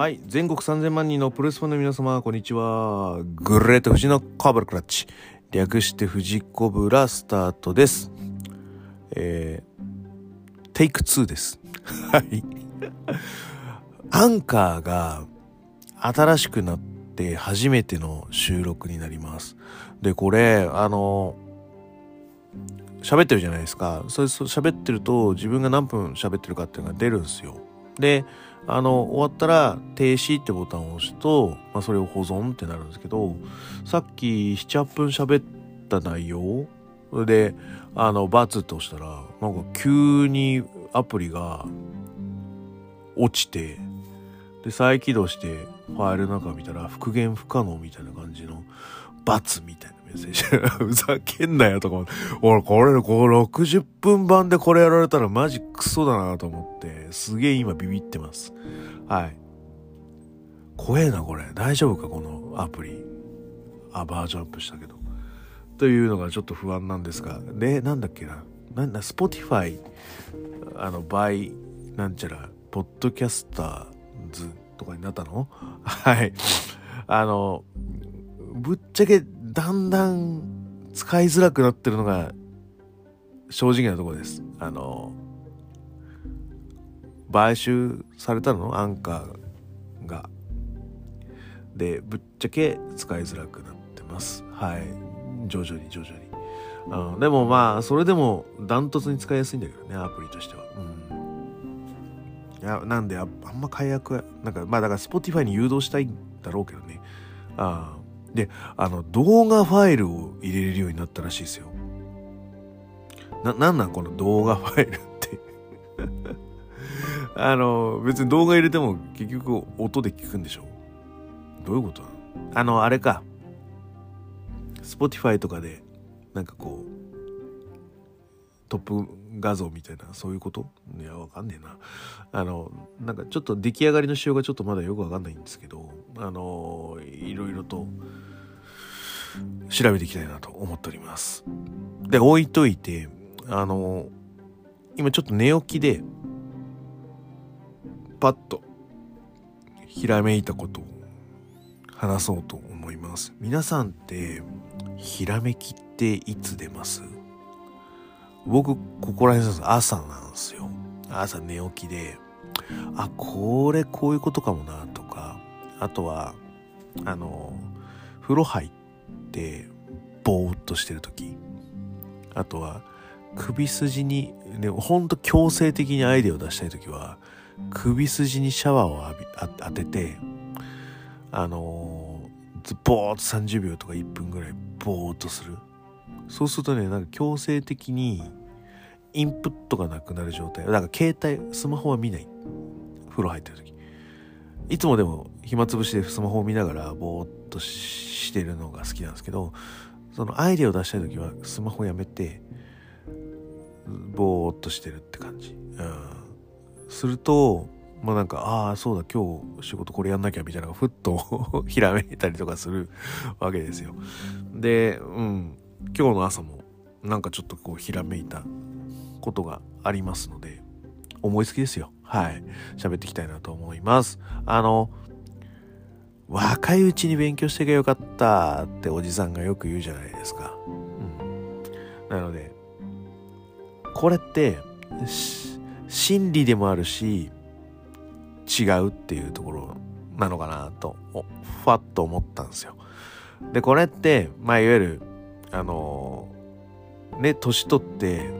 はい。全国3000万人のプロレスファンの皆様、こんにちは。グレート富士のカーブルクラッチ。略して富士コブラスタートです。えー、テイク2です。はい。アンカーが新しくなって初めての収録になります。で、これ、あの、喋ってるじゃないですか。それ、喋ってると自分が何分喋ってるかっていうのが出るんですよ。で、あの、終わったら停止ってボタンを押すと、まあ、それを保存ってなるんですけど、さっき7、8分喋った内容で、あの、バツって押したら、なんか急にアプリが落ちて、で、再起動してファイルの中見たら復元不可能みたいな感じの、バツみたいな。メッセージ。ふざけんなよとか。俺、これ、この60分版でこれやられたらマジクソだなと思って、すげえ今ビビってます。はい。怖えな、これ。大丈夫か、このアプリ。あ、バージョンアップしたけど。というのがちょっと不安なんですが。で、なんだっけな。なんだ、Spotify、あの、バイ、なんちゃら、ポッドキャスターズとかになったの？はい。あの、ぶっちゃけだんだん使いづらくなってるのが正直なところです。あの、買収されたの？アンカーが。で、ぶっちゃけ使いづらくなってます。はい。徐々に徐々に。あのでもまあ、それでもダントツに使いやすいんだけどね、アプリとしては。うん。いや、なんであ、んま解約、なんか、まあだから Spotify に誘導したいんだろうけどね。ああ。で、あの、動画ファイルを入れれるようになったらしいですよ。な、なんなんこの動画ファイルって。あの、別に動画入れても結局音で聞くんでしょどういうことなの？あの、あれか。Spotify とかで、なんかこう、トップ画像みたいな、そういうこと？いや、わかんねえな。あの、なんかちょっと出来上がりの仕様がちょっとまだよくわかんないんですけど、あの、いろいろと調べていきたいなと思っております。で、置いといて、あの、今ちょっと寝起きで、パッと、ひらめいたことを話そうと思います。皆さんって、ひらめきっていつ出ます？僕、ここら辺です朝なんですよ。朝寝起きで、あ、これこういうことかもなとか、あとは、あの、風呂入って、ぼーっとしてる時あとは、首筋に、ね、ほんと強制的にアイデアを出したい時は、首筋にシャワーを浴びあ当てて、あのずぼーっと30秒とか1分ぐらいぼーっとする。そうするとね、なんか強制的にインプットがなくなる状態。だから携帯、スマホは見ない。風呂入ってる時。いつもでも暇つぶしでスマホを見ながらぼーっとしてるのが好きなんですけど、そのアイデアを出したい時はスマホやめて、ぼーっとしてるって感じ。うん。すると、まあなんか、ああ、そうだ、今日仕事これやんなきゃみたいなのがふっと ひらめいたりとかする わけですよ。で、うん、今日の朝もなんかちょっとこうひらめいたことがありますので、思いつきですよ。はい。喋っていきたいなと思います。あの、若いうちに勉強してけばよかったっておじさんがよく言うじゃないですか。うん。なので、これって、真理でもあるし、違うっていうところなのかなと、ふわっと思ったんですよ。で、これって、まあ、いわゆる、あのー、ね、年取って、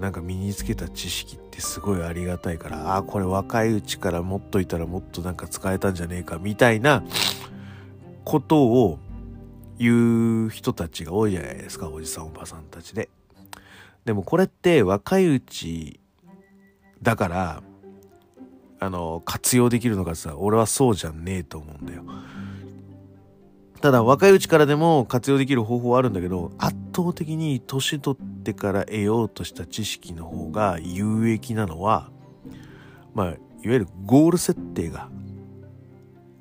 なんか身につけた知識ってすごいありがたいから、ああ、これ若いうちから持っといたらもっとなんか使えたんじゃねえか、みたいなことを言う人たちが多いじゃないですか、おじさんおばさんたちで。でもこれって若いうちだから、あの、活用できるのかさ、俺はそうじゃねえと思うんだよ。ただ若いうちからでも活用できる方法はあるんだけど、圧倒的に年取ってから得ようとした知識の方が有益なのは、まあ、いわゆるゴール設定が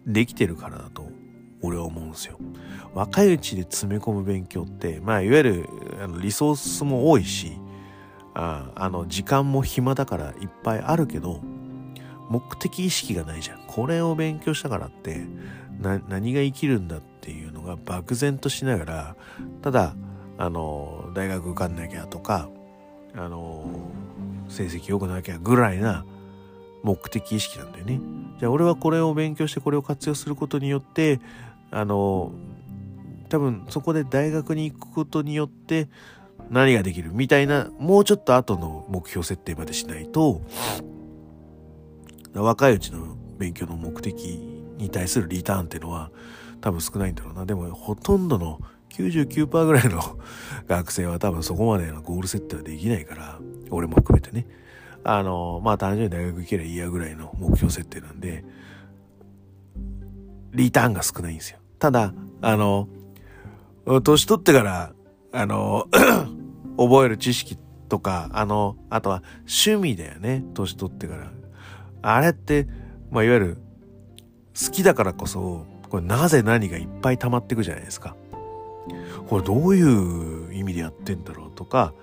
できてるからだと俺は思うんですよ。若いうちで詰め込む勉強って、まあ、いわゆるあのリソースも多いし、ああの時間も暇だからいっぱいあるけど目的意識がないじゃん。これを勉強したからって、何が生きるんだっていうのが漠然としながら、ただ、あの、大学受かんなきゃとか、あの、成績良くなきゃぐらいな目的意識なんだよね。じゃあ俺はこれを勉強してこれを活用することによって、あの、多分そこで大学に行くことによって何ができるみたいな、もうちょっと後の目標設定までしないと、若いうちの勉強の目的に対するリターンっていうのは多分少ないんだろうな。でもほとんどの99%ぐらいの 学生は多分そこまでのゴール設定はできないから、俺も含めてね。あの、まあ単純に大学行けばいいやぐらいの目標設定なんで、リターンが少ないんですよ。ただ、あの、年取ってから、あの、覚える知識とか、あの、あとは趣味だよね。年取ってから。あれって、まあ、いわゆる、好きだからこそ、これなぜ何がいっぱい溜まってくじゃないですか。これどういう意味でやってんだろうとか、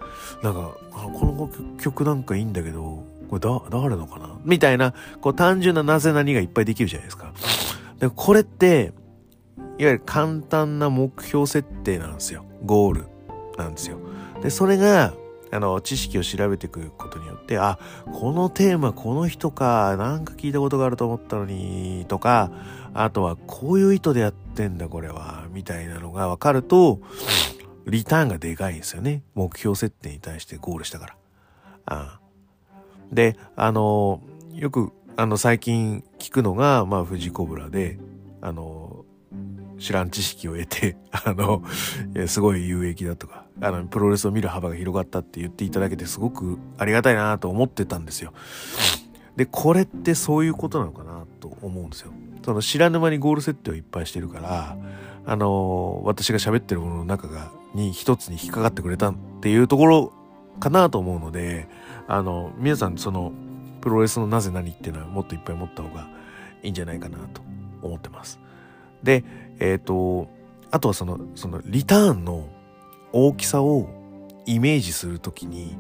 なんか、この曲なんかいいんだけど、これだ、誰のかな？みたいな、こう単純ななぜ何がいっぱいできるじゃないですか。でこれって、いわゆる簡単な目標設定なんですよ。ゴールなんですよ。で、それが、あの、知識を調べていくことによって、あ、このテーマこの人か、なんか聞いたことがあると思ったのに、とか、あとはこういう意図でやってんだこれは、みたいなのが分かると、リターンがでかいんですよね。目標設定に対してゴールしたから。あで、あの、よく、あの、最近聞くのが、まあ、富士コブラで、あの、知らん知識を得て、あの、すごい有益だとか、あの、プロレスを見る幅が広がったって言っていただけてすごくありがたいなと思ってたんですよ。で、これってそういうことなのかなと思うんですよ。その知らぬ間にゴール設定をいっぱいしてるから、あの、私が喋ってるものの中が、に一つに引っかかってくれたっていうところかなと思うので、あの、皆さんその、プロレスのなぜ何っていうのはもっといっぱい持った方がいいんじゃないかなと思ってます。で、えっ、ー、と、あとはその、そのリターンの大きさをイメージするときに、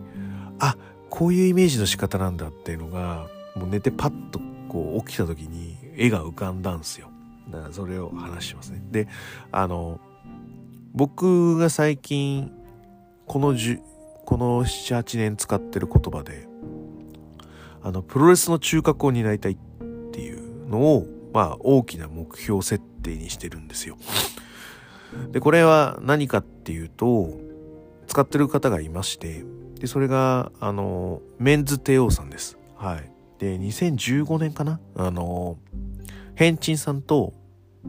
あ、こういうイメージの仕方なんだっていうのが、もう寝てパッとこう起きた時に絵が浮かんだんですよ。だからそれを話しますね。で、あの、僕が最近、このじゅ、この7、8年使ってる言葉で、あの、プロレスの中核を担いたいっていうのを、まあ、大きな目標設定にしてるんですよ。で、これは何かっていうと、使ってる方がいまして、で、それが、あの、メンズ帝王さんです。はい。で、2015年かな？あの、ヘンチンさんと、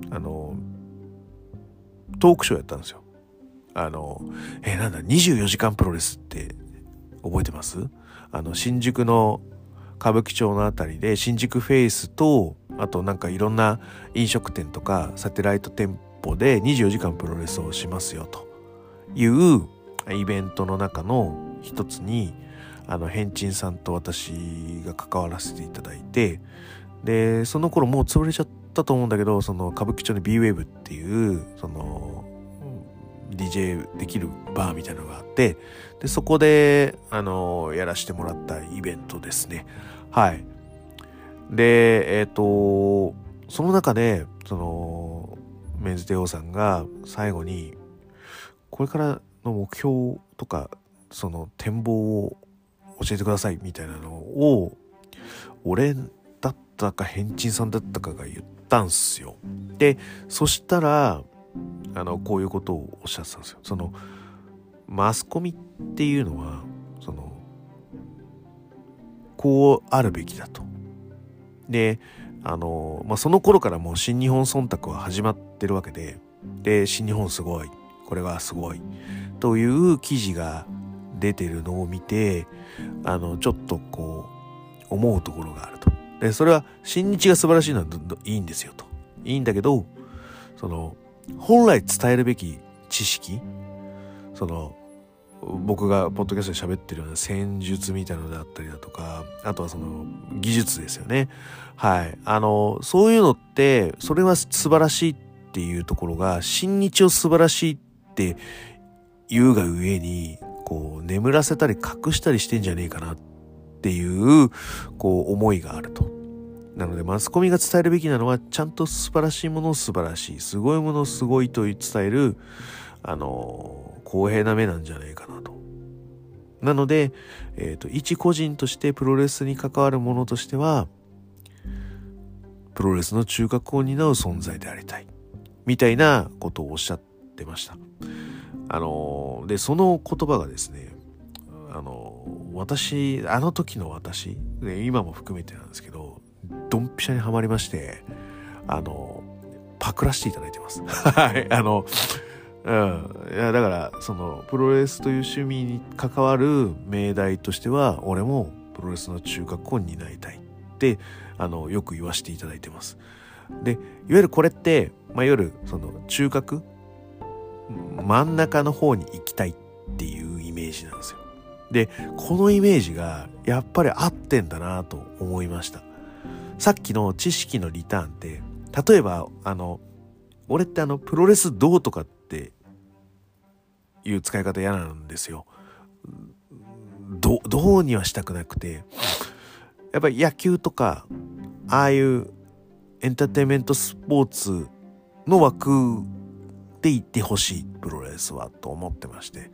あの、トークショーやったんですよ。あの、えー、なんだ、24時間プロレスって覚えてます？あの、新宿の歌舞伎町のあたりで、新宿フェイスと、あとなんかいろんな飲食店とかサテライト店舗で24時間プロレスをしますよと。いうイベントの中の一つにあの変賃さんと私が関わらせていただいてでその頃もう潰れちゃったと思うんだけどその歌舞伎町に B-Wave っていうその DJ できるバーみたいなのがあってでそこであのやらせてもらったイベントですね。はい。でえっ、ー、とその中でそのメンズ帝王さんが最後にこれからの目標とかその展望を教えてくださいみたいなのを俺だったか変人さんだったかが言ったんすよ。でそしたらあのこういうことをおっしゃってたんですよ。そのマスコミっていうのはそのこうあるべきだと。であの、まあ、その頃からもう新日本忖度は始まってるわけで、で、新日本すごい、これはすごい、という記事が出てるのを見て、あの、ちょっとこう、思うところがあると。で、それは、新日が素晴らしいのはいいんですよと。いいんだけど、その、本来伝えるべき知識、その、僕がポッドキャストで喋ってるような戦術みたいなのであったりだとか、あとはその技術ですよね。はい。あの、そういうのって、それは素晴らしいっていうところが、新日を素晴らしいって言うが上に、こう、眠らせたり隠したりしてんじゃねえかなっていう、こう、思いがあると。なのでマスコミが伝えるべきなのはちゃんと素晴らしいものを素晴らしいすごいものをすごいと伝えるあの公平な目なんじゃないかなと。なので、えーと、一個人としてプロレスに関わるものとしてはプロレスの中核を担う存在でありたいみたいなことをおっしゃってました。あのでその言葉がですねあの私あの時の私今も含めてなんですけどドンピシャにはまりまして、あの、パクらせていただいてます。はい。あの、うん。いや、だから、その、プロレスという趣味に関わる命題としては、俺もプロレスの中核を担いたいって、あの、よく言わせていただいてます。で、いわゆるこれって、まあ、いわゆる、その、中核真ん中の方に行きたいっていうイメージなんですよ。で、このイメージがやっぱり合ってんだなと思いました。さっきの知識のリターンって、例えば、あの、俺ってあの、プロレスどうとかっていう使い方嫌なんですよ。ど、どうにはしたくなくて、やっぱり野球とか、ああいうエンターテインメントスポーツの枠で行ってほしい、プロレスは、と思ってまして。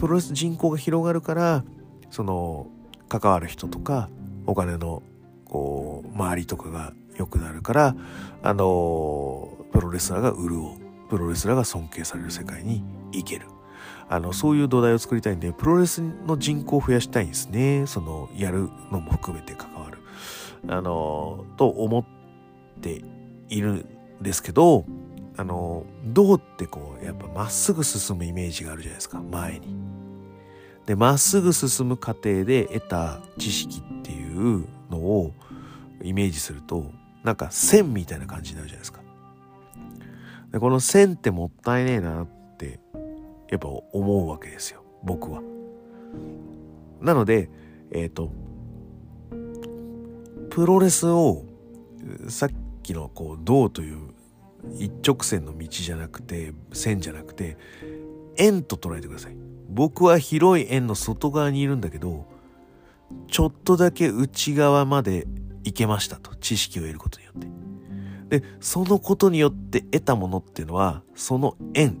プロレス人口が広がるから、その、関わる人とか、お金のこう周りとかが良くなるからあのプロレスラーが潤うプロレスラーが尊敬される世界に行けるあのそういう土台を作りたいんでプロレスの人口を増やしたいんですねそのやるのも含めて関わるあのと思っているんですけどあのどうってこうやっぱまっすぐ進むイメージがあるじゃないですか前に。でまっすぐ進む過程で得た知識っていうのをイメージするとなんか線みたいな感じになるじゃないですか。でこの線ってもったいねえなっやっぱ思うわけですよ僕は。なのでえっ、ー、とプロレスをさっきのこう銅という一直線の道じゃなくて線じゃなくて円と捉えてください。僕は広い円の外側にいるんだけどちょっとだけ内側まで行けましたと。知識を得ることによって。で、そのことによって得たものっていうのは、その円。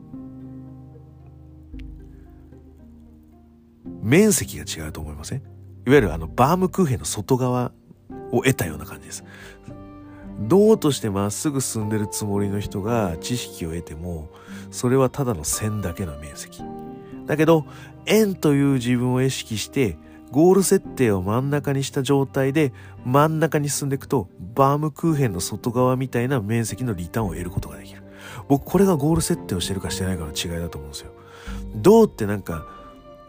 面積が違うと思いません？いわゆるあの、バームクーヘンの外側を得たような感じです。銅としてまっすぐ進んでるつもりの人が知識を得ても、それはただの線だけの面積。だけど、円という自分を意識してゴール設定を真ん中にした状態で真ん中に進んでいくとバームクーヘンの外側みたいな面積のリターンを得ることができる。僕これがゴール設定をしてるかしてないかの違いだと思うんですよ。どうってなんか、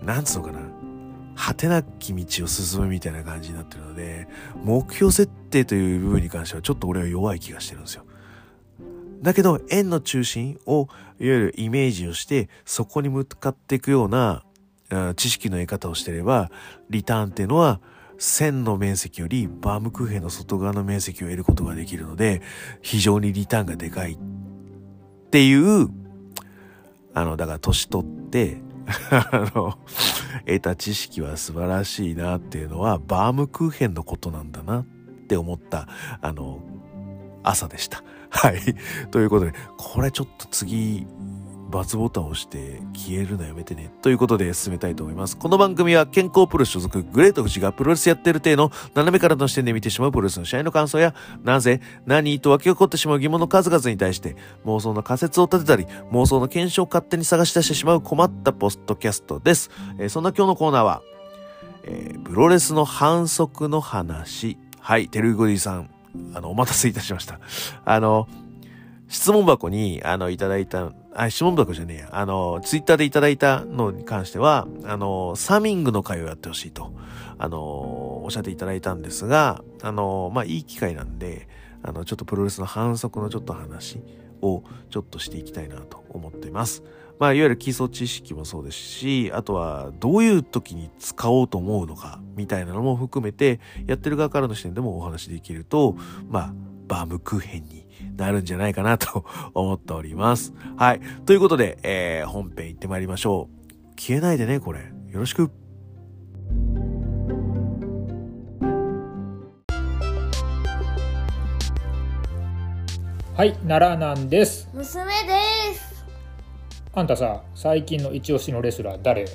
なんつうのかな？果てなき道を進むみたいな感じになってるので、目標設定という部分に関してはちょっと俺は弱い気がしてるんですよ。だけど、円の中心を、いわゆるイメージをして、そこに向かっていくような知識の得方をしてれば、リターンっていうのは、線の面積よりバームクーヘンの外側の面積を得ることができるので、非常にリターンがでかいっていう、あの、だから年取って、あの、得た知識は素晴らしいなっていうのは、バームクーヘンのことなんだなって思った、あの、朝でした。はい。ということで、これちょっと次、ボタンを押して消えるのやめてね。ということで進めたいと思います。この番組は健康プロ所属グレート富士がプロレスやってる体の斜めからの視点で見てしまうプロレスの試合の感想や、なぜ、何と湧き起こってしまう疑問の数々に対して妄想の仮説を立てたり、妄想の検証を勝手に探し出してしまう困ったポストキャストです。えー、そんな今日のコーナーは、えー、プロレスの反則の話。はい、テルゴディさん。あの、お待たせいたしました。あの、質問箱に、あの、いただいたあ、質問箱じゃねえや。あの、ツイッターでいただいたのに関しては、あの、サミングの会をやってほしいと、あの、おっしゃっていただいたんですが、あの、まあ、いい機会なんで、あの、ちょっとプロレスの反則のちょっと話をちょっとしていきたいなと思っています。まあ、いわゆる基礎知識もそうですし、あとはどういう時に使おうと思うのか、みたいなのも含めて、やってる側からの視点でもお話できると、まあ、バームクーヘンになるんじゃないかなと思っております。はい。ということで、えー、本編行ってまいりましょう。消えないでね、これ。よろしく。はい奈良なんです娘ですあんたさ最近の一押しのレスラー誰？よ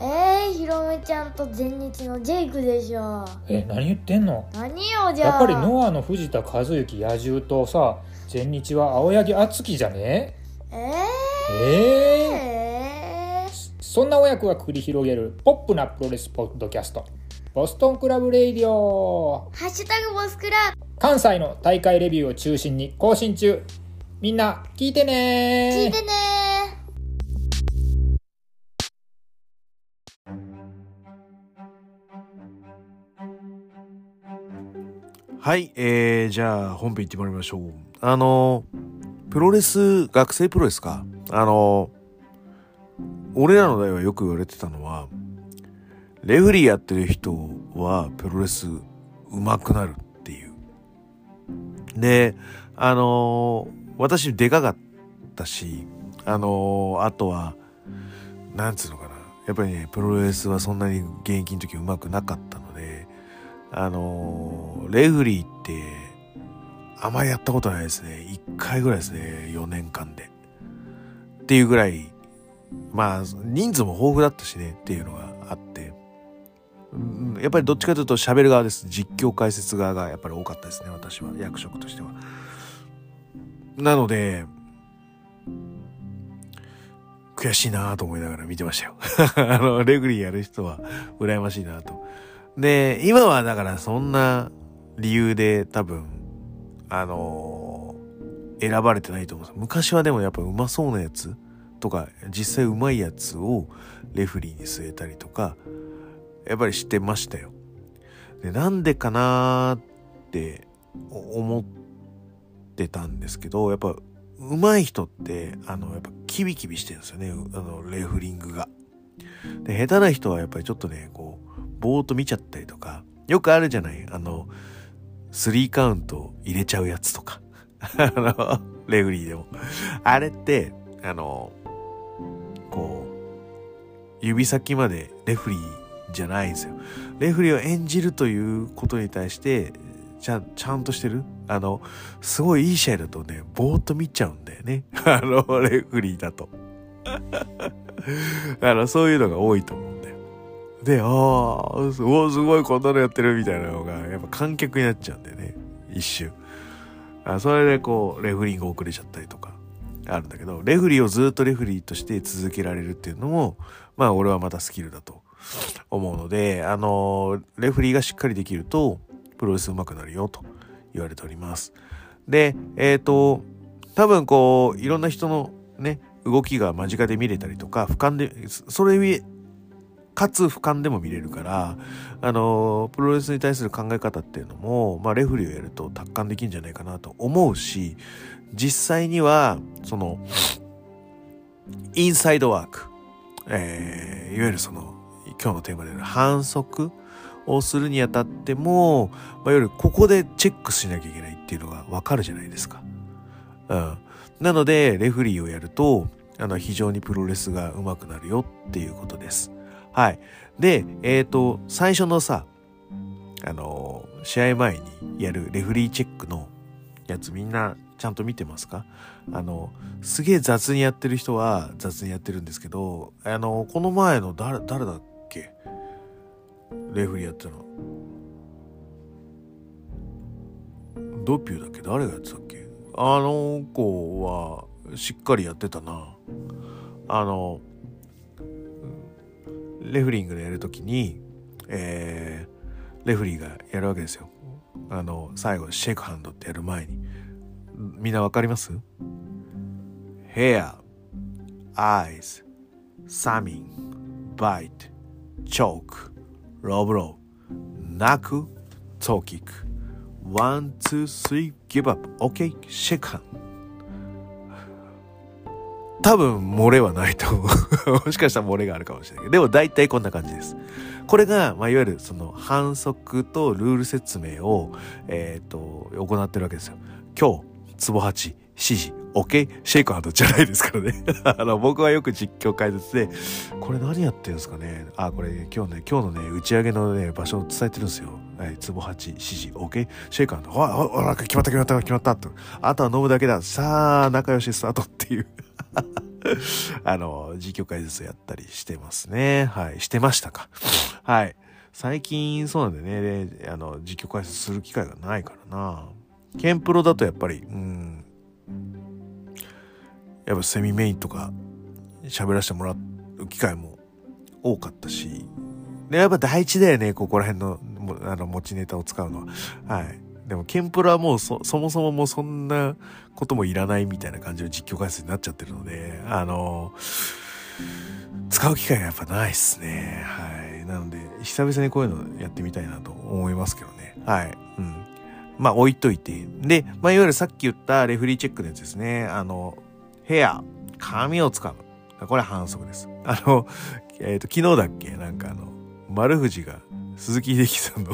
えー、ひろめちゃんと全日のジェイクでしょえ何言ってんの？何よじゃあやっぱりノアの藤田和幸野獣とさ全日は青柳敦樹じゃね？ええー、ええー、そんな親子が繰り広げるポップなプロレスポッドキャスト。ボストンクラブレイディオ。ハッシュタグボスクラ関西の大会レビューを中心に更新中。みんな聞いてね聞いてねはい、えー、じゃあ本編行ってもらいましょう。あの、プロレス、学生プロレスか？あの、俺らの代はよく言われてたのは、レフリーやってる人はプロレス上手くなるっていう。で、あの、私でかかったし、あの、あとは、なんつうのかな。やっぱりね、プロレスはそんなに現役の時上手くなかったの、あのレフリーって、あんまりやったことないですね。一回ぐらいですね。4年間で。っていうぐらい、まあ、人数も豊富だったしね、っていうのがあって。やっぱりどっちかというと喋る側です。実況解説側がやっぱり多かったですね。私は。役職としては。なので、悔しいなと思いながら見てましたよ。あの、レフリーやる人は羨ましいなと。で、今はだからそんな理由で多分、あのー選ばれてないと思うんです昔はでもやっぱうまそうなやつとか、実際うまいやつをレフリーに据えたりとか、やっぱりしてましたよ。で、なんでかなーって思ってたんですけど、やっぱ上手い人って、あの、やっぱキビキビしてるんですよね、あの、レフリングが。で、下手な人はやっぱりちょっとね、こう、ぼーっと見ちゃったりとか、よくあるじゃないあの、スリーカウント入れちゃうやつとか。あの、レフリーでも。あれって、あの、こう、指先までレフリーじゃないんですよ。レフリーを演じるということに対して、ちゃん、ちゃんとしてる？あの、すごいいい試合だとね、ぼーっと見ちゃうんだよね。あの、レフリーだと。あの、そういうのが多いと思う。で、ああ、すごい、すごいこんなのやってるみたいなのが、やっぱ観客になっちゃうんだよね。一瞬。あそれでこう、レフリング遅れちゃったりとか、あるんだけど、レフリーをずっとレフリーとして続けられるっていうのも、まあ俺はまたスキルだと思うので、あの、レフリーがしっかりできると、プロレス上手くなるよと言われております。で、えっ、と、多分こう、いろんな人のね、動きが間近で見れたりとか、俯瞰で、それかつ俯瞰でも見れるから、あの、プロレスに対する考え方っていうのも、まあ、レフリーをやると達観できるんじゃないかなと思うし、実際には、その、インサイドワーク、えー、いわゆるその、今日のテーマである反則をするにあたっても、まあ、いわゆるここでチェックしなきゃいけないっていうのがわかるじゃないですか。うん。なので、レフリーをやると、あの、非常にプロレスが上手くなるよっていうことです。はい。で、えっ、と、最初のさ、あの、試合前にやるレフリーチェックのやつみんなちゃんと見てますか？あの、すげえ雑にやってる人は雑にやってるんですけど、あの、この前の誰、誰だっけ？レフリーやってたの。ドピューだっけ？誰がやってたっけ？あの子はしっかりやってたな。あの、レフリングでやるときに、えー、レフリーがやるわけですよ。あの、最後、シェイクハンドってやる前に。みんなわかります ?hair, eyes, summing, bite, choke, low blow, 泣く、toe kick, one, two, three, give up, okay, shake hand. 多分漏れはないと思う。もしかしたら漏れがあるかもしれないけど。でも大体こんな感じです。これが、まあ、いわゆるその反則とルール説明を、えっ、と、行ってるわけですよ。今日、ツボ8、指示、OK? シェイクハンドじゃないですからね。あの、僕はよく実況解説で、これ何やってるんですかねあ、これ今日ね、今日のね、打ち上げのね、場所を伝えてるんですよ。はい、ツボ8、指示、OK? シェイカーの、あ、あ、あ、決まった決まった決まったと。あとは飲むだけだ。さあ、仲良しスタートっていう。あの、実況解説やったりしてますね。はい。してましたか。はい。最近そうなんでね、であの、実況解説する機会がないからな。ケンプロだとやっぱり、うん。やっぱセミメインとか喋らせてもらう機会も多かったし、で、やっぱ第一だよね、ここら辺の、あの、持ちネタを使うのは。はい。でも、ケンプロはもうそ、そもそももうそんなこともいらないみたいな感じの実況解説になっちゃってるので、あの、使う機会がやっぱないっすね。はい。なので、久々にこういうのやってみたいなと思いますけどね。はい。うん。まあ、置いといて。で、まあ、いわゆるさっき言ったレフリーチェックのやつですね。あの、ヘア、髪を使う。これ反則です。あの、えっ、と、昨日だっけ？なんかあの、丸藤が鈴木秀樹さんの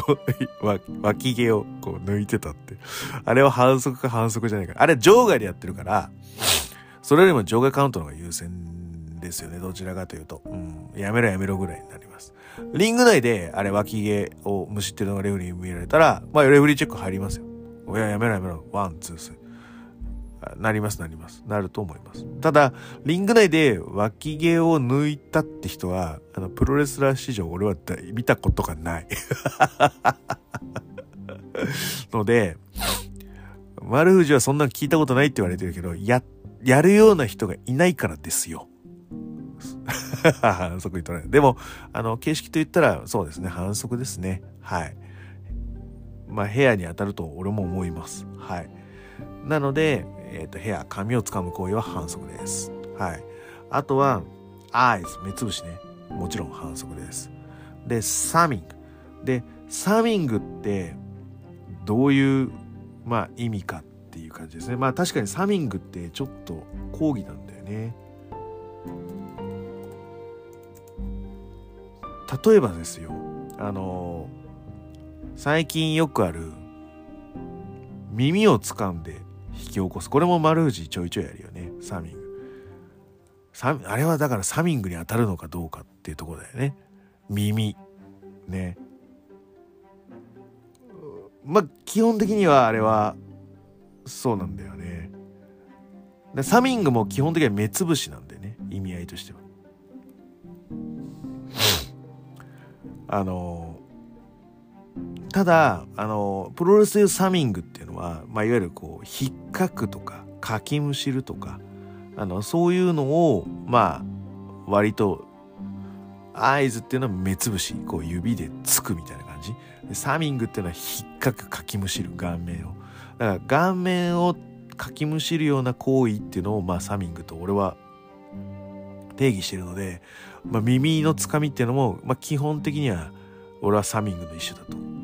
脇毛をこう抜いてたって。あれは反則か反則じゃないか。あれ場外でやってるから、それよりも場外カウントの方が優先ですよね。どちらかというと。うん。やめろやめろぐらいになります。リング内であれ脇毛をむしってるのがレフリーに見られたら、まあレフリーチェック入りますよ。いや、やめろやめろ。 one、two、three。なりますなります。なると思います。ただ、リング内で脇毛を抜いたって人は、あの、プロレスラー史上俺は見たことがない。ので、丸藤はそんな聞いたことないって言われてるけど、や、やるような人がいないからですよ。反則に取られる。でも、あの、形式と言ったら、そうですね、反則ですね。はい。まあ、部屋に当たると俺も思います。はい。なので、えっ、ー、と、ヘア、髪を掴む行為は反則です。はい。あとは、eyes、目つぶしね。もちろん反則です。で、サミング。で、サミングって、どういう、まあ、意味かっていう感じですね。まあ、確かにサミングってちょっと抗議なんだよね。例えばですよ、あの最近よくある、耳を掴んで引き起こす。これも丸藤ちょいちょいやるよね。サミング。サあれはだからサミングに当たるのかどうかっていうとこだよね。耳。ね。まあ、基本的にはあれは、そうなんだよね。でサミングも基本的には目つぶしなんだよね。意味合いとしては。あのただ、あの、プロレスでサミングっていうのは、まあ、いわゆるこう、引っかくとか、かきむしるとか、あの、そういうのを、まあ、割と、合図っていうのは目つぶし、こう、指でつくみたいな感じ。サミングっていうのは引っかく、かきむしる、顔面を。だから、顔面をかきむしるような行為っていうのを、まあ、サミングと俺は定義してるので、まあ、耳のつかみっていうのも、まあ、基本的には、俺はサミングの一種だと。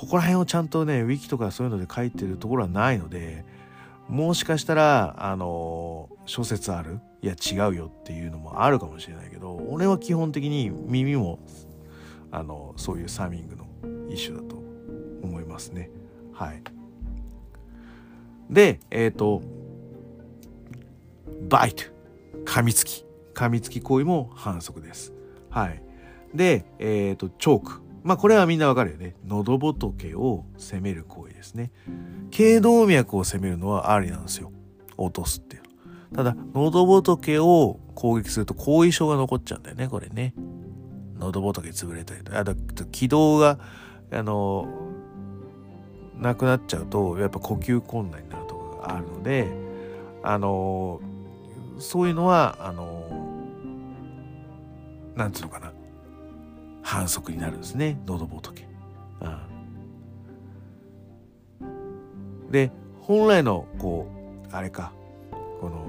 ここら辺をちゃんとね、ウィキとかそういうので書いてるところはないので、もしかしたら、あの、諸説ある？いや違うよっていうのもあるかもしれないけど、俺は基本的に耳も、あの、そういうサミングの一種だと思いますね。はい。で、えっ、ー、と、バイト。噛みつき。噛みつき行為も反則です。はい。で、えっ、ー、と、チョーク。まあ、これはみんなわかるよね。喉仏を攻める行為ですね。頸動脈を攻めるのはありなんですよ。落とすっていう。ただ、喉仏を攻撃すると後遺症が残っちゃうんだよね、これね。喉仏潰れたりと。あと、気道が、あの、なくなっちゃうと、やっぱ呼吸困難になるところがあるので、あの、そういうのは、あの、なんつうのかな。反則になるんですね。喉仏、うん、で本来のこうあれか。この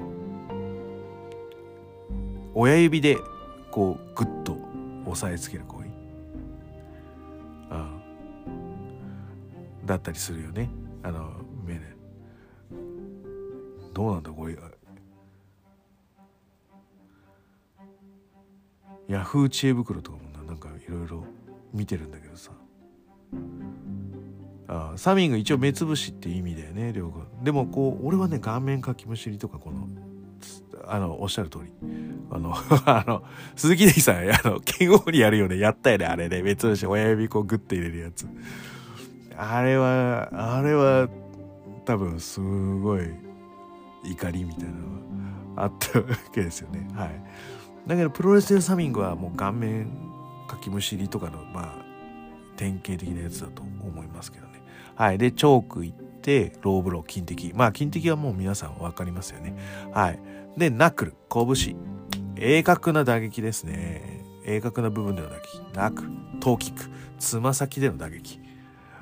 親指でこうグッと押さえつける行為、うん、だったりするよね。あの目で。どうなんだこれ。ヤフー知恵袋とかもなんかいろいろ見てるんだけどさあサミング一応目つぶしって意味だよね両方でもこう俺はね顔面かきむしりとかこのあの、おっしゃる通り。あの、あの、鈴木デイさん、あの、剣王にやるよね。やったよね、あれね。別の人、親指こうグッて入れるやつ。あれは、あれは、多分、すごい、怒りみたいなのがあったわけですよね。はい。だけど、プロレスでサミングはもう顔面きむしりとかの、まあ、典型的なやつだと思いますけどね。はい。で、チョーク行って、ローブロー、金敵。まあ、金敵はもう皆さん分かりますよね。はい。で、ナックル、拳。鋭角な打撃ですね。鋭角な部分での打撃。ナック、トーキック、つま先での打撃。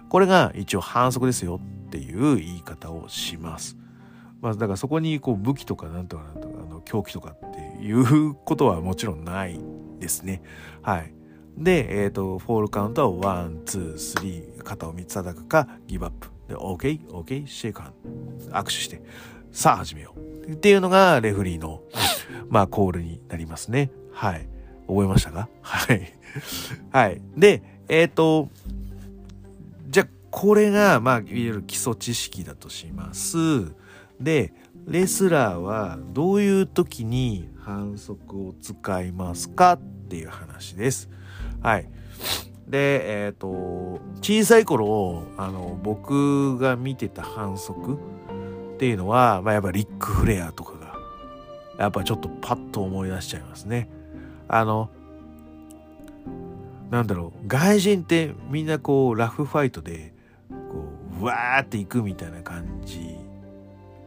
これが一応反則ですよっていう言い方をします。まあ、だからそこにこう武器とかなんとかなんとか、あの凶器とかっていうことはもちろんないですね。はい。で、えっ、と、フォールカウントは one、two、three、肩を3つ叩くか、ギブアップ。で、OK、OK、 shake hand。握手して、さあ始めよう。っていうのがレフリーの、まあ、コールになりますね。はい。覚えましたか？はい。はい。で、えっ、と、じゃあ、これが、まあ、いわゆる基礎知識だとします。で、レスラーはどういう時に反則を使いますか？っていう話です。はい。で、えっ、と、小さい頃、あの、僕が見てた反則っていうのは、まあ、やっぱリック・フレアとかが、やっぱちょっとパッと思い出しちゃいますね。あの、なんだろう、外人ってみんなこう、ラフファイトで、こう、うわーっていくみたいな感じ。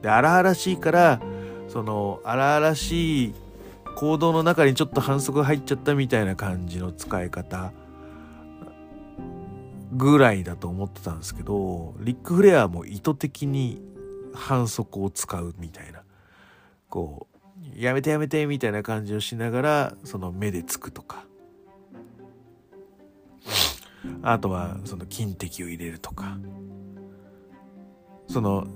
で、荒々しいから、その、荒々しい行動の中にちょっと反則入っちゃったみたいな感じの使い方ぐらいだと思ってたんですけどリック・フレアも意図的に反則を使うみたいな。こうやめてやめてみたいな感じをしながらその目でつくとか。あとはその金敵を入れるとか。その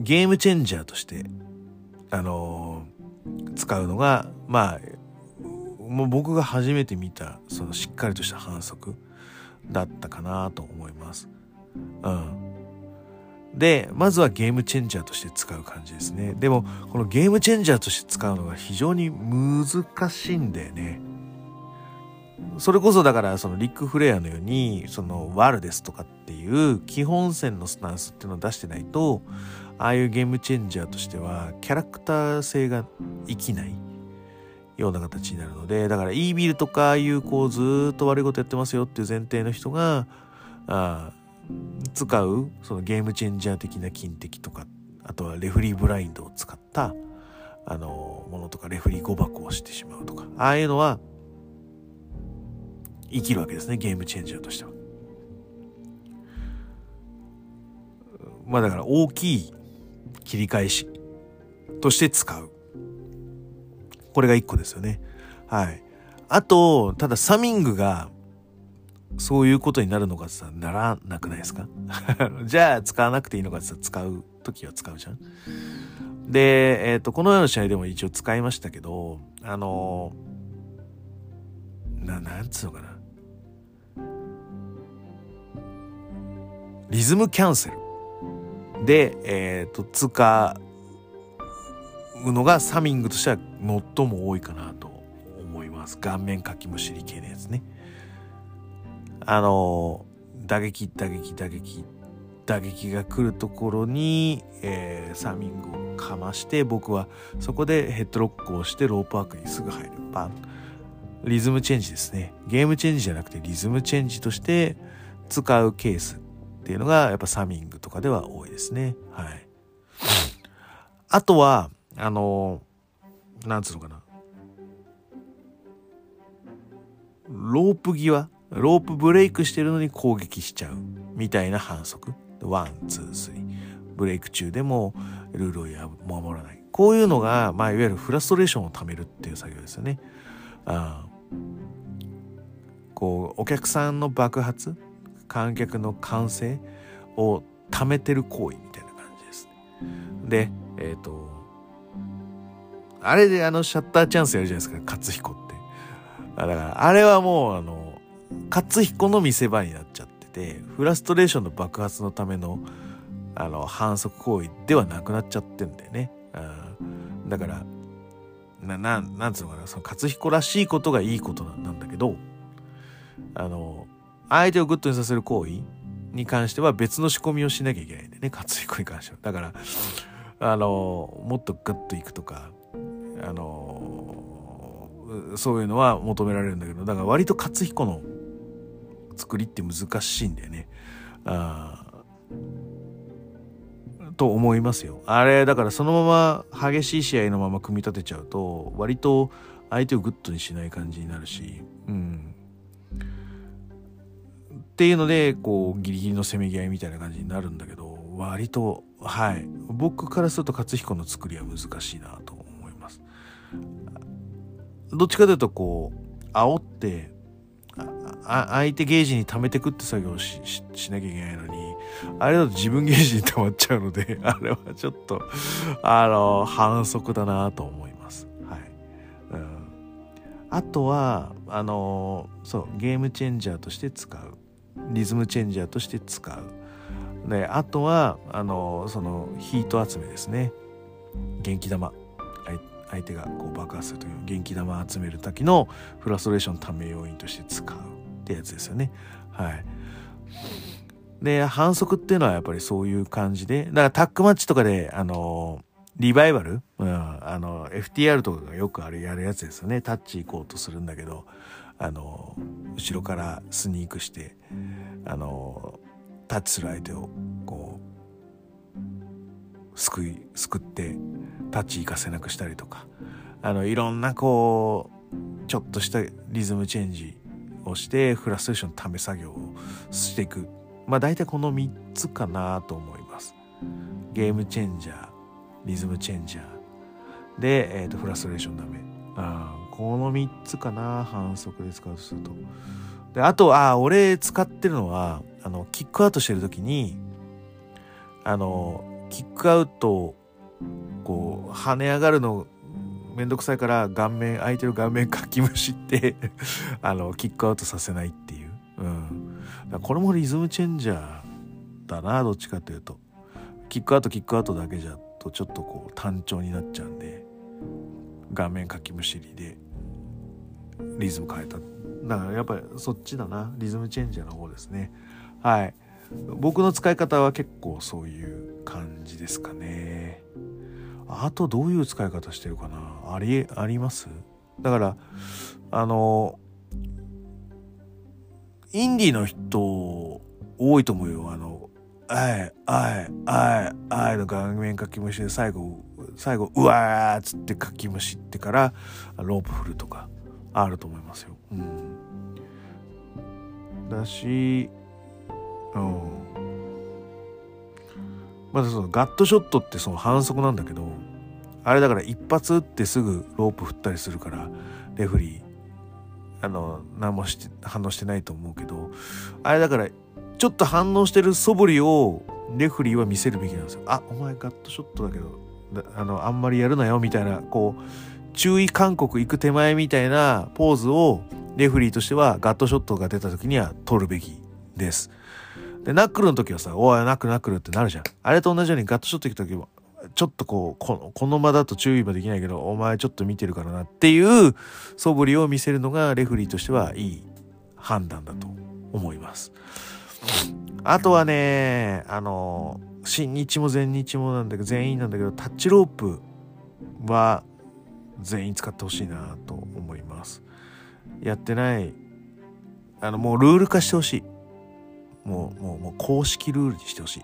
ゲームチェンジャーとしてあの使うのがまあもう僕が初めて見たそのしっかりとした反則だったかなと思います。うん。で、まずはゲームチェンジャーとして使う感じですね。でも、このゲームチェンジャーとして使うのが非常に難しいんだよね。それこそだから、そのリック・フレアのように、そのワルですとかっていう基本線のスタンスっていうのを出してないと、ああいうゲームチェンジャーとしては、キャラクター性が生きない。ような形になるのでだからイービルとかいうこうずっと悪いことやってますよっていう前提の人があ使うそのゲームチェンジャー的な金敵とかあとはレフリーブラインドを使ったあのものとかレフリー誤爆をしてしまうとかああいうのは生きるわけですねゲームチェンジャーとしては。まあだから大きい切り返しとして使う。これが1個ですよね。はい。あと、ただサミングがそういうことになるのかってさ、ならなくないですか？じゃあ使わなくていいのかってさ、使う時は使うじゃん。で、えっ、と、このような試合でも一応使いましたけど、あのな、なんつうのかな。リズムキャンセルで、えっ、と、使うのがサミングとしては最も多いかなと思います。顔面かきむしり系のやつね。あの、打撃、打撃、打撃、打撃が来るところに、えーサミングをかまして、僕はそこでヘッドロックをしてロープワークにすぐ入る。パン。リズムチェンジですね。ゲームチェンジじゃなくてリズムチェンジとして使うケースっていうのがやっぱサミングとかでは多いですね。はい。あとは、あの、なんつうのかな。ロープ際、ロープブレイクしてるのに攻撃しちゃうみたいな反則。 one、two、three。ブレイク中でもルールを守らない。こういうのが、まあ、いわゆるフラストレーションをためるっていう作業ですよね。あこう、お客さんの爆発、観客の歓声をためてる行為みたいな感じですね。で、えっ、と、あれであのシャッターチャンスやるじゃないですか、勝彦って。だから、あれはもう、あの、勝彦の見せ場になっちゃってて、フラストレーションの爆発のための、あの、反則行為ではなくなっちゃってんだよね。うんだから、な、ななんつうのかな、その勝彦らしいことがいいことなんだけど、あの、相手を good にさせる行為に関しては別の仕込みをしなきゃいけないんだよね、勝彦に関しては。だから、あの、もっとグッといくとか、あの、そういうのは求められるんだけど、だから割と勝彦の作りって難しいんだよね。あと思いますよ。あれだからそのまま激しい試合のまま組み立てちゃうと割と相手を good にしない感じになるし、うん。っていうのでこうギリギリのせめぎ合いみたいな感じになるんだけど割とはい僕からすると勝彦の作りは難しいなと。どっちかというとこう煽って相手ゲージに溜めてくって作業をししなきゃいけないのにあれだと自分ゲージに溜まっちゃうので あれはちょっとあの反則だなと思います。はい。うん、あとはあのそうゲームチェンジャーとして使う。リズムチェンジャーとして使う。であとはあのそのヒート集めですね。元気玉。相手がこう爆発する時の元気玉集める時のフラストレーションため要因として使うってやつですよね。はい。で、反則っていうのはやっぱりそういう感じで、だからタックマッチとかで、あの、リバイバル、うん、あの、FTR とかがよくあれやるやつですよね。タッチ行こうとするんだけど、あの、後ろからスニークして、あの、タッチする相手を、こう、すくい、すくって、タッチ行かせなくしたりとか、あの、いろんなこう、ちょっとしたリズムチェンジをしてフラストレーションのため作業をしていく。まあ大体この3つかなと思います。ゲームチェンジャーリズムチェンジャー。で、えーと、フラストレーションダメあこの3つかな反則で使うとすると。であとあ俺使ってるのはあのキックアウトしてる時にあのキックアウトこう跳ね上がるのめんどくさいから顔面相手の顔面かきむしって あのキックアウトさせないっていう、うん、これもリズムチェンジャーだなどっちかというと。キックアウトキックアウトだけじゃとちょっとこう単調になっちゃうんで顔面かきむしりでリズム変えた。だからやっぱりそっちだな。リズムチェンジャーの方ですね。はい。僕の使い方は結構そういう感じですかねあとどういう使い方してるかな？あり、あります？だから、あの、インディーの人多いと思うよ。あの、あい、あい、あい、あいの顔面かきむしで最後、最後、うわーっつってかきむしってからロープ振るとかあると思いますよ。うん。だし、うん。まだそのガットショットってその反則なんだけどあれだから一発打ってすぐロープ振ったりするからレフリーあの何もして反応してないと思うけどあれだからちょっと反応してる素振りをレフリーは見せるべきなんですよ。あお前ガットショットだけどあのあんまりやるなよみたいなこう注意勧告行く手前みたいなポーズをレフリーとしてはガットショットが出た時には取るべきです。で、ナックルの時はさ、おい、ナックルナックルってなるじゃん。あれと同じようにガットショット行く時も、ちょっとこう、この、この場だと注意はできないけど、お前ちょっと見てるからなっていう素振りを見せるのがレフリーとしてはいい判断だと思います。あとはね、あの、新日も全日もなんだけど、全員なんだけど、タッチロープは全員使ってほしいなと思います。やってない、あの、もうルール化してほしい。もう、もう、もう公式ルールにしてほしい。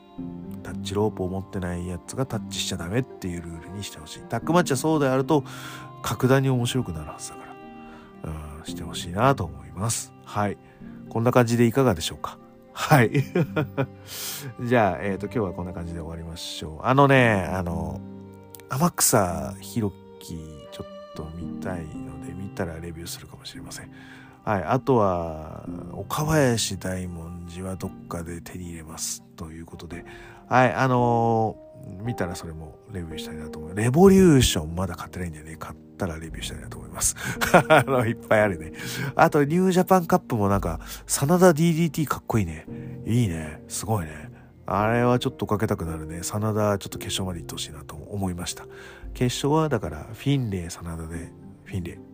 タッチロープを持ってないやつがタッチしちゃダメっていうルールにしてほしい。タックマッチはそうであると、格段に面白くなるはずだから、うん、してほしいなと思います。はい。こんな感じでいかがでしょうか？はい。じゃあ、えっ、ー、と、今日はこんな感じで終わりましょう。あのね、あの、天草弘樹、ちょっと見たいので、見たらレビューするかもしれません。はい、あとは岡林大文字はどっかで手に入れますということではいあのー、見たらそれもレビューしたいなと思いますレボリューションまだ買ってないんでね。買ったらレビューしたいなと思います。あのいっぱいあるね。あとニュージャパンカップもなんか真田 DDT かっこいいね。いいね。すごいね。あれはちょっとかけたくなるね。真田ちょっと決勝まで行ってほしいなと思いました。決勝はだからフィンレイ、真田でフィンレイ。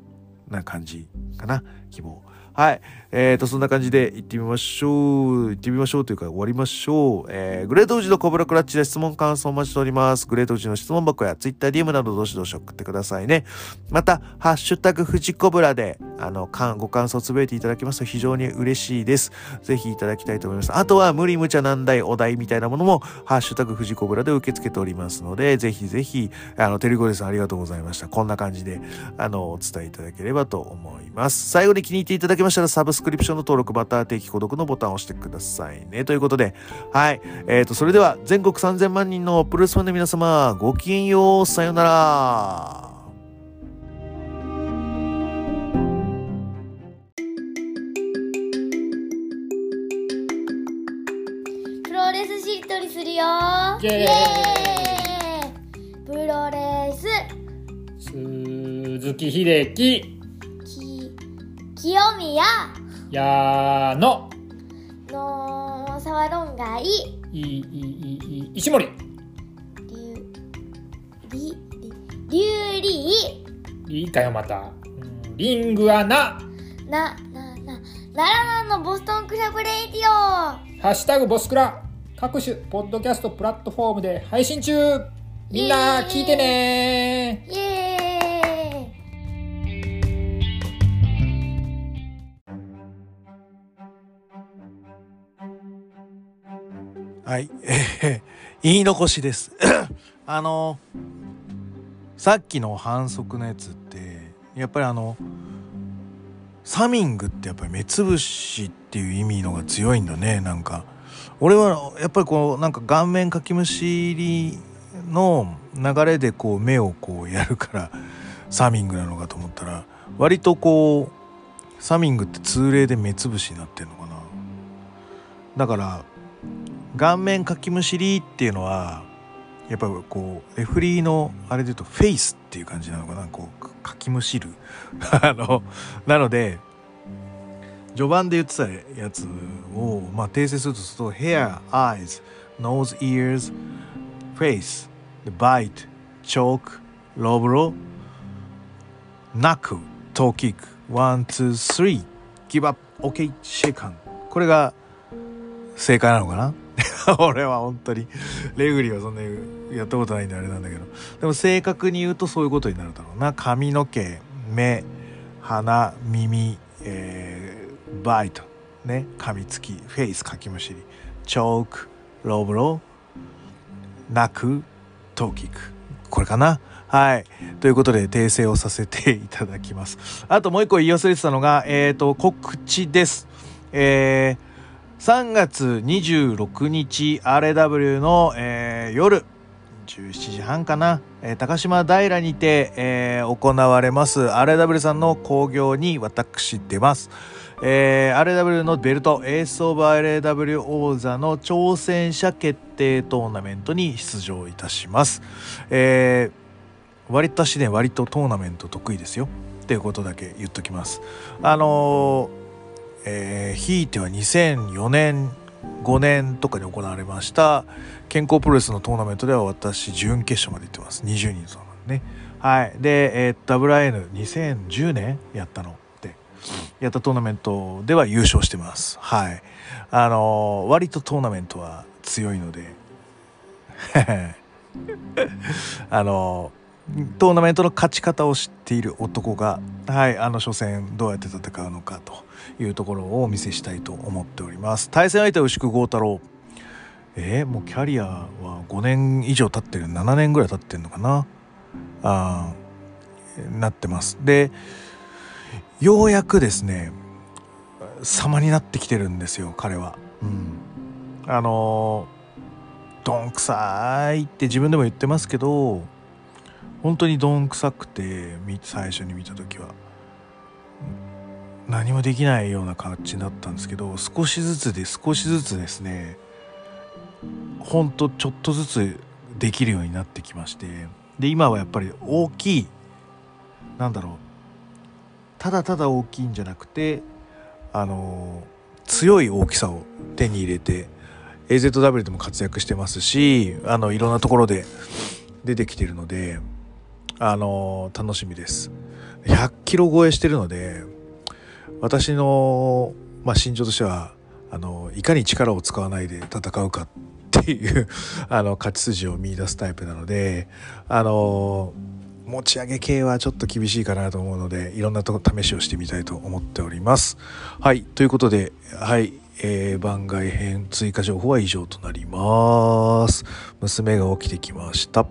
な感じかな。希望。はい。えーと、そんな感じで行ってみましょう。行ってみましょうというか終わりましょう。えー、グレートウジのコブラクラッチで質問感想お待ちしております。グレートウジの質問箱や Twitter、DM などどしどし送ってくださいね。また、ハッシュタグ富士コブラで、あの、ご感想つぶえていただけますと非常に嬉しいです。ぜひいただきたいと思います。あとは、無理無茶難題、お題みたいなものも、ハッシュタグ富士コブラで受け付けておりますので、ぜひぜひ、あの、テレゴレさんありがとうございました。こんな感じで、あの、お伝えいただければと思います。最後に気に入っていただけましたら、サブスクリプションの登録、また定期購読のボタンを押してくださいね。ということで、はい。えっ、ー、と、それでは、全国3000万人のプロレスファンの皆様、ごきげんよう、さようなら。プロレスしっとりするよイエーイプロレス鈴木秀樹き清宮。矢野の。沢論外。いいいいいい石森。りりりゅうり。いいかよまた。うんリングアナななな。奈良のボストンクラブレイディオ。ハッシュタグボスクラ。各種ポッドキャストプラットフォームで配信中。みんな聞いてねイエはい。えー、言い残しです。あの、さっきの反則のやつって、やっぱりあの、サミングってやっぱり目つぶしっていう意味のが強いんだね、なんか。俺はやっぱりこう、なんか顔面かきむしりの流れでこう目をこうやるから、サミングなのかと思ったら、割とこう、サミングって通例で目つぶしになってんのかな。だから、顔面かきむしりっていうのはやっぱりこうレフリーのあれで言うとフェイスっていう感じなのかな。こうかきむしる。あのなので序盤で言ってたやつを、まあ、訂正するとすると hair, eyes, nose, ears, face, bite, choke, low blow, knuckle, toe kick, one, two, three, give up, okay, shake hand これが正解なのかな？俺は本当に。レグリはそんなにやったことないんであれなんだけど。でも正確に言うとそういうことになるだろうな。髪の毛目鼻耳、えー、バイト。ね。噛みつきフェイスかきむしり。チョークロブロー。泣くトーキック。これかな？はい。ということで、訂正をさせていただきます。あともう一個言い忘れてたのが、えっ、ー、と、告知です。えー、3月26日 RW の、えー夜17時半かな、えー高島平にて、えー行われます RW さんの興行に私出ます。えー RW のベルトエースオブ RW 王座の挑戦者決定トーナメントに出場いたします。えー割と私ね割とトーナメント得意ですよっていうことだけ言っときます。あのーえーひいては2004年5年とかに行われました健康プロレスのトーナメントでは私準決勝まで行ってます。20人そうなんでね。はい。で、えー WIN2010 年やったのってやったトーナメントでは優勝してます。はい。あのー割とトーナメントは強いので。あのトーナメントの勝ち方を知っている男が、はい、あの初戦どうやって戦うのかと。いうところをお見せしたいと思っております。対戦相手は牛久豪太郎。えーもうキャリアは5年以上経ってる、7年ぐらい経ってるのかな？あーなってます。で、ようやくですね、様になってきてるんですよ、彼は。うん。あの、どんくさいって自分でも言ってますけど、本当にどんくさくて最初に見た時は何もできないような感じだったんですけど少しずつで少しずつですねほんとちょっとずつできるようになってきましてで今はやっぱり大きいなんだろうただただ大きいんじゃなくてあの強い大きさを手に入れて AZW でも活躍してますしあのいろんなところで出てきてるのであの楽しみです。100キロ超えしてるので私の、まあ、身長としてはあのいかに力を使わないで戦うかっていう あの勝ち筋を見出すタイプなのであの持ち上げ系はちょっと厳しいかなと思うのでいろんなとこ試しをしてみたいと思っております。はいということではい、えー番外編追加情報は以上となります。娘が起きてきました。